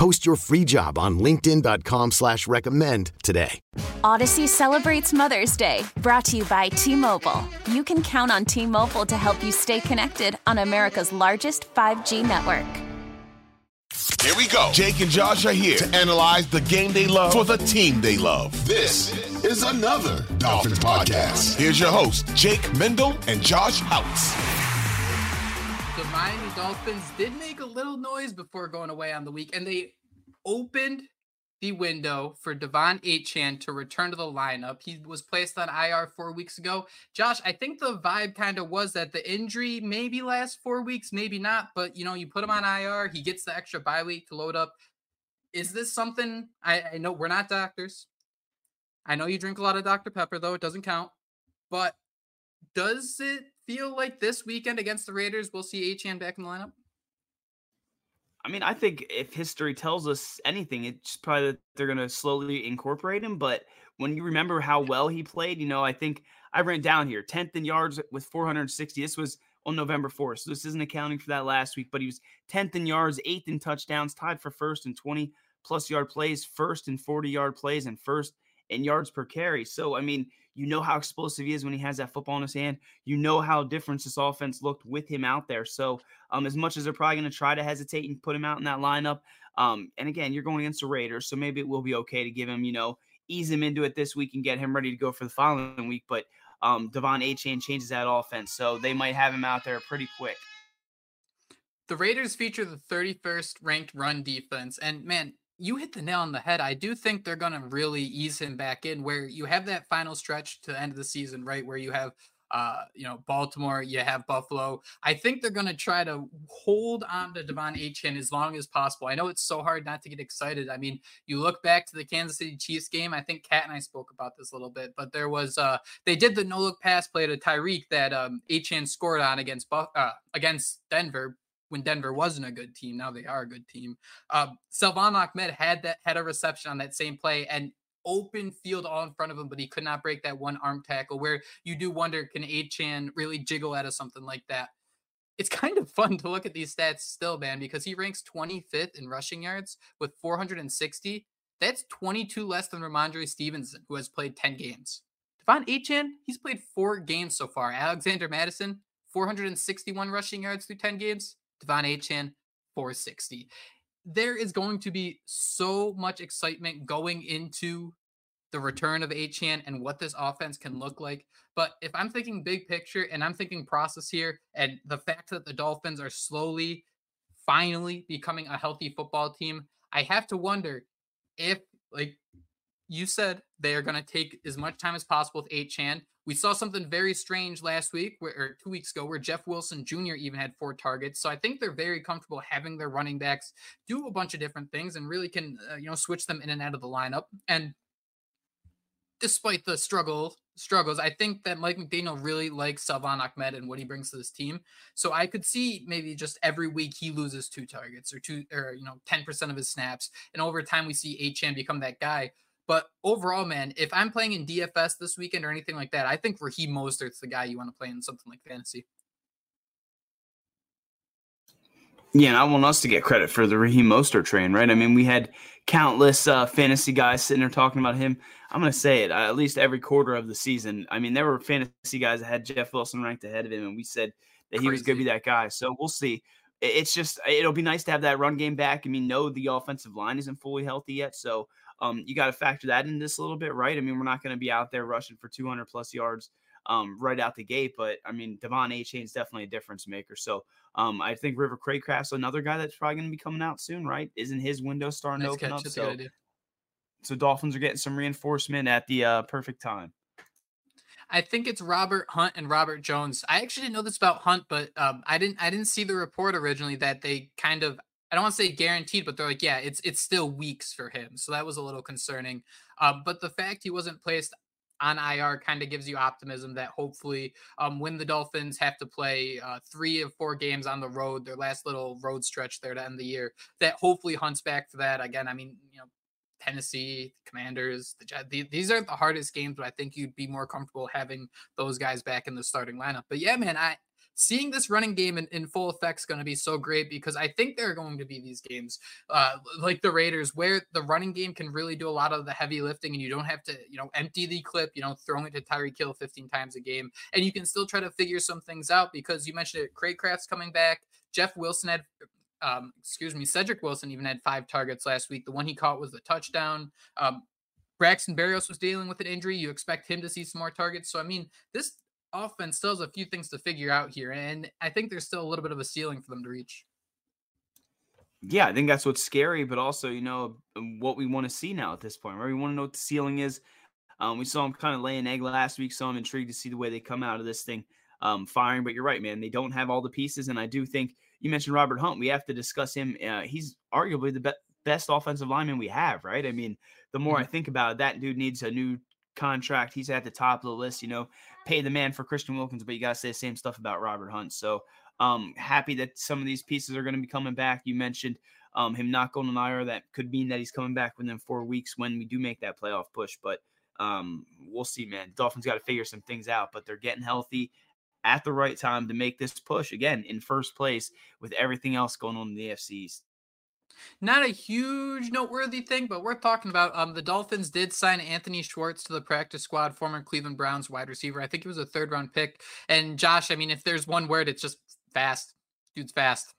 Post your free job on LinkedIn.com slash recommend today. Audacy celebrates Mother's Day, brought to you by T-Mobile. You can count on T-Mobile to help you stay connected on America's largest 5G network. Here we go. Jake and Josh are here to analyze the game they love for the team they love. This is another Dolphins podcast. Here's your host, Jake Mendel and Josh Houtz. The Miami Dolphins did make a little noise before going away on the week, and they opened the window for De'Von Achane to return to the lineup. He was placed on IR four weeks ago. Josh, I think the vibe kind of was that the injury maybe lasts four weeks, maybe not, but you know, you put him on IR, he gets the extra bye week to load up. Is this something I, I know we're not doctors? I know you drink a lot of Dr. Pepper, though, it doesn't count. But does it feel like this weekend against the Raiders we'll see Achane back in the lineup? I mean, I think if history tells us anything, it's probably that they're going to slowly incorporate him. But when you remember how well he played, you know, I think I ran down here 10th in yards with 460. This was on November 4th. So this isn't accounting for that last week, but he was 10th in yards, eighth in touchdowns, tied for first in 20 plus yard plays, first in 40 yard plays, and first in yards per carry. So, I mean, you know how explosive he is when he has that football in his hand. You know how different this offense looked with him out there. So, um, as much as they're probably going to try to hesitate and put him out in that lineup, um, and again, you're going against the Raiders, so maybe it will be okay to give him, you know, ease him into it this week and get him ready to go for the following week. But um, De'Von Achane changes that offense, so they might have him out there pretty quick. The Raiders feature the 31st ranked run defense, and man, you hit the nail on the head. I do think they're going to really ease him back in where you have that final stretch to the end of the season, right? Where you have, uh, you know, Baltimore, you have Buffalo. I think they're going to try to hold on to De'Von Achane as long as possible. I know it's so hard not to get excited. I mean, you look back to the Kansas City Chiefs game. I think Kat and I spoke about this a little bit, but there was, uh, they did the no look pass play to Tyreek that um, Achane scored on against, uh, against Denver when Denver wasn't a good team. Now they are a good team. Uh, Salvon Ahmed had that had a reception on that same play and open field all in front of him, but he could not break that one arm tackle. Where you do wonder, can Achane really jiggle out of something like that? It's kind of fun to look at these stats still, man, because he ranks 25th in rushing yards with 460. That's 22 less than Rhamondre Stevenson, who has played 10 games. De'Von Achane, he's played four games so far. Alexander Mattison, 461 rushing yards through 10 games. De'Von Achane, 460. There is going to be so much excitement going into the return of Achane and what this offense can look like. But if I'm thinking big picture and I'm thinking process here, and the fact that the Dolphins are slowly, finally becoming a healthy football team, I have to wonder if, like you said, they are going to take as much time as possible with Achane. We saw something very strange last week, where, or two weeks ago, where Jeff Wilson Jr. even had four targets. So I think they're very comfortable having their running backs do a bunch of different things and really can, uh, you know, switch them in and out of the lineup. And despite the struggle struggles, I think that Mike McDaniel really likes Salvon Ahmed and what he brings to this team. So I could see maybe just every week he loses two targets or two or you know 10% of his snaps. And over time we see Achane become that guy. But overall, man, if I'm playing in DFS this weekend or anything like that, I think Raheem Mostert's the guy you want to play in something like fantasy. Yeah, and I want us to get credit for the Raheem Mostert train, right? I mean, we had countless uh, fantasy guys sitting there talking about him. I'm going to say it at least every quarter of the season. I mean, there were fantasy guys that had Jeff Wilson ranked ahead of him, and we said that Crazy. he was going to be that guy. So we'll see. It's just it'll be nice to have that run game back. I mean, no, the offensive line isn't fully healthy yet, so um, you got to factor that in this a little bit, right? I mean, we're not going to be out there rushing for 200 plus yards um, right out the gate, but I mean, De'Von Achane is definitely a difference maker. So um, I think River Cracraft's another guy that's probably going to be coming out soon, right? Isn't his window starting nice to open catch. up? so, so Dolphins are getting some reinforcement at the uh, perfect time. I think it's Robert Hunt and Robert Jones. I actually didn't know this about Hunt, but um, I didn't I didn't see the report originally that they kind of I don't want to say guaranteed, but they're like, yeah, it's it's still weeks for him. So that was a little concerning. Um, but the fact he wasn't placed on IR kind of gives you optimism that hopefully, um, when the Dolphins have to play uh, three of four games on the road, their last little road stretch there to end the year, that hopefully Hunt's back for that. Again, I mean, you know, Tennessee, Commanders, the Jets. These are the hardest games, but I think you'd be more comfortable having those guys back in the starting lineup. But yeah, man, I seeing this running game in, in full effect is going to be so great because I think there are going to be these games uh, like the Raiders where the running game can really do a lot of the heavy lifting and you don't have to, you know, empty the clip, you know, throwing it to Tyreek Hill 15 times a game. And you can still try to figure some things out because you mentioned it, Cracraft's coming back. Jeff Wilson had um, excuse me, Cedric Wilson even had five targets last week. The one he caught was the touchdown. Um, Braxton Berrios was dealing with an injury. You expect him to see some more targets. So, I mean, this offense still has a few things to figure out here. And I think there's still a little bit of a ceiling for them to reach. Yeah, I think that's what's scary, but also, you know, um, what we want to see now at this point, right? We want to know what the ceiling is. Um, we saw him kind of lay an egg last week, so I'm intrigued to see the way they come out of this thing um, firing. But you're right, man. They don't have all the pieces. And I do think you mentioned Robert Hunt. We have to discuss him. Uh, he's arguably the be- best offensive lineman we have, right? I mean, the more mm-hmm. I think about it, that dude needs a new contract. He's at the top of the list, you know, pay the man for Christian Wilkins, but you got to say the same stuff about Robert Hunt. So, um, happy that some of these pieces are going to be coming back. You mentioned um, him not going to IR. That could mean that he's coming back within four weeks when we do make that playoff push. But um, we'll see, man. Dolphins got to figure some things out, but they're getting healthy at the right time to make this push again in first place with everything else going on in the AFC East. Not a huge noteworthy thing, but worth talking about. Um, the Dolphins did sign Anthony Schwartz to the practice squad, former Cleveland Browns wide receiver. I think it was a third round pick. And Josh, I mean, if there's one word, it's just fast. Dude's fast.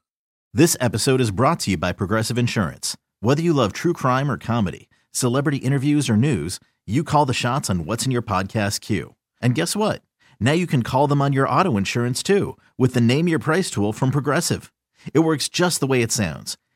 This episode is brought to you by Progressive Insurance. Whether you love true crime or comedy, celebrity interviews or news, you call the shots on what's in your podcast queue. And guess what? Now you can call them on your auto insurance too with the Name Your Price tool from Progressive. It works just the way it sounds.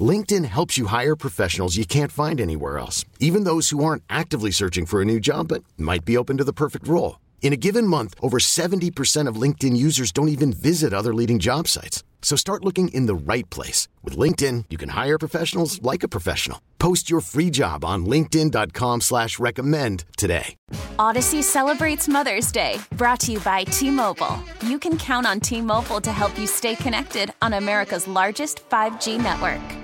LinkedIn helps you hire professionals you can't find anywhere else, even those who aren't actively searching for a new job but might be open to the perfect role. In a given month, over 70% of LinkedIn users don't even visit other leading job sites. So start looking in the right place. With LinkedIn, you can hire professionals like a professional. Post your free job on linkedin.com slash recommend today. Audacy celebrates Mother's Day, brought to you by T-Mobile. You can count on T-Mobile to help you stay connected on America's largest 5G network.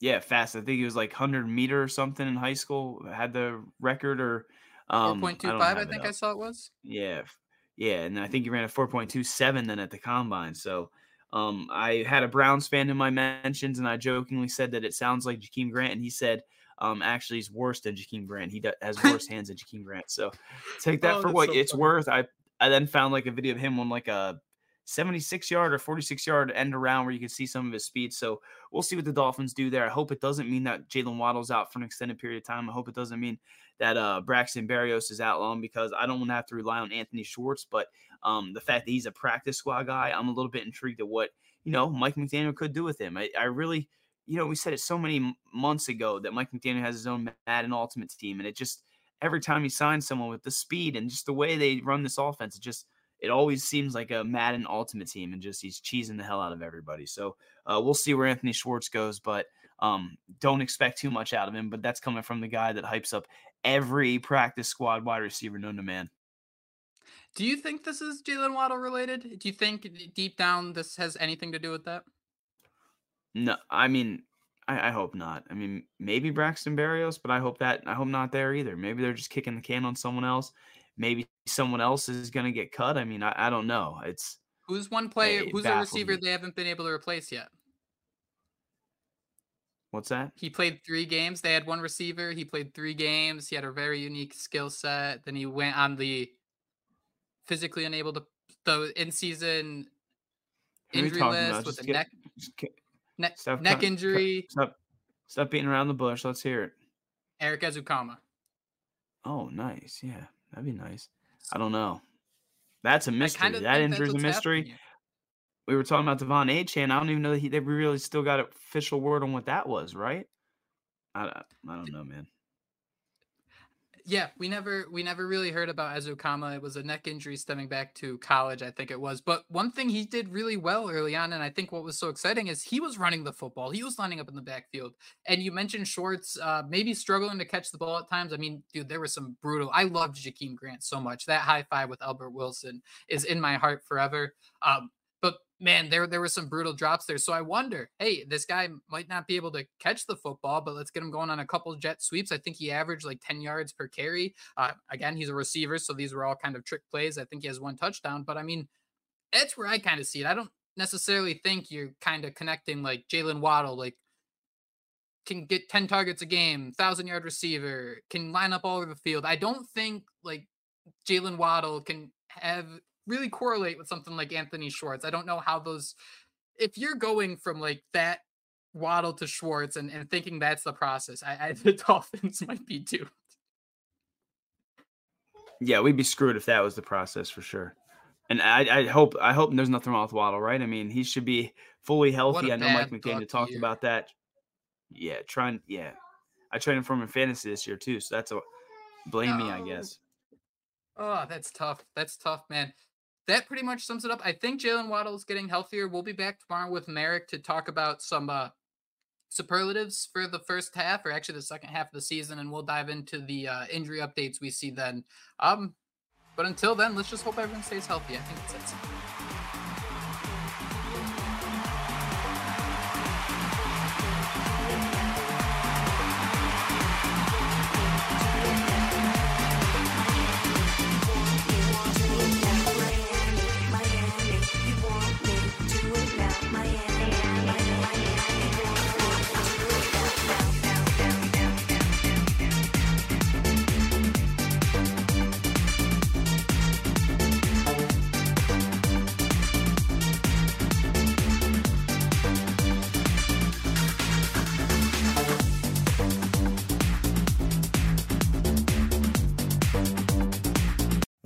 Yeah, fast. I think he was like 100 meter or something in high school. Had the record or um, 4.25. I, I think I saw it was. Yeah, yeah, and I think he ran a 4.27 then at the combine. So um, I had a Browns fan in my mentions, and I jokingly said that it sounds like Jakeem Grant, and he said. Um, actually, he's worse than Jakeem Grant. He does, has worse hands than Jakeem Grant. So take that oh, for what so it's funny. worth. I I then found like a video of him on like a 76 yard or 46 yard end around where you can see some of his speed. So we'll see what the Dolphins do there. I hope it doesn't mean that Jaylen Waddle's out for an extended period of time. I hope it doesn't mean that uh, Braxton Berrios is out long because I don't want to have to rely on Anthony Schwartz. But um, the fact that he's a practice squad guy, I'm a little bit intrigued at what, you know, Mike McDaniel could do with him. I, I really, you know, we said it so many months ago that Mike McDaniel has his own Madden Ultimate team. And it just, every time he signs someone with the speed and just the way they run this offense, it just – it always seems like a Madden Ultimate Team, and just he's cheesing the hell out of everybody. So uh, we'll see where Anthony Schwartz goes, but um, don't expect too much out of him. But that's coming from the guy that hypes up every practice squad wide receiver known to man. Do you think this is Jaylen Waddle related? Do you think deep down this has anything to do with that? No, I mean, I, I, hope not. I mean, maybe Braxton Berrios, but I hope that I hope not there either. Maybe they're just kicking the can on someone else. Maybe someone else is going to get cut. I mean, I, I don't know. It's who's one player, who's a receiver me. they haven't been able to replace yet. What's that? He played three games. They had one receiver. He played three games. He had a very unique skill set. Then he went on the physically unable to the in season injury list with a neck neck, stop, neck injury. Stop, stop beating around the bush. Let's hear it. Erik Ezukanma. Oh, nice. Yeah, that'd be nice. I don't know. That's a mystery. That injury's a mystery. We were talking about De'Von Achane. I don't even know that he, they really still got official word on what that was, right? I, I don't know, man. Yeah, we never we never really heard about Ezukanma. It was a neck injury stemming back to college, I think it was. But one thing he did really well early on, and I think what was so exciting is he was running the football. He was lining up in the backfield. And you mentioned Schwartz, uh, maybe struggling to catch the ball at times. I mean, dude, there was some brutal. I loved Jakeem Grant so much. That high five with Albert Wilson is in my heart forever. Um, man, there there were some brutal drops there. So I wonder, hey, this guy might not be able to catch the football, but let's get him going on a couple jet sweeps. I think he averaged like 10 yards per carry. Uh, again, he's a receiver, so these were all kind of trick plays. I think he has one touchdown, but I mean, that's where I kind of see it. I don't necessarily think you're kind of connecting like Jaylen Waddle, like can get 10 targets a game, thousand yard receiver, can line up all over the field. I don't think like Jaylen Waddle can have really correlate with something like Anthony Schwartz. I don't know how those if you're going from like that Waddle to Schwartz and, and thinking that's the process, I, I the Dolphins might be too. Yeah, we'd be screwed if that was the process for sure. And I, I hope I hope there's nothing wrong with Waddle, right? I mean, he should be fully healthy. I know Mike McDaniel talked year. about that. Yeah, trying. Yeah, I trained him in fantasy this year too, so that's a blame me, I guess. Oh, that's tough. That's tough, man that pretty much sums it up. I think Jaylen Waddle is getting healthier. We'll be back tomorrow with Merrick to talk about some uh, superlatives for the first half, or actually the second half of the season, and we'll dive into the uh, injury updates we see then. Um, but until then, let's just hope everyone stays healthy. I think that's it.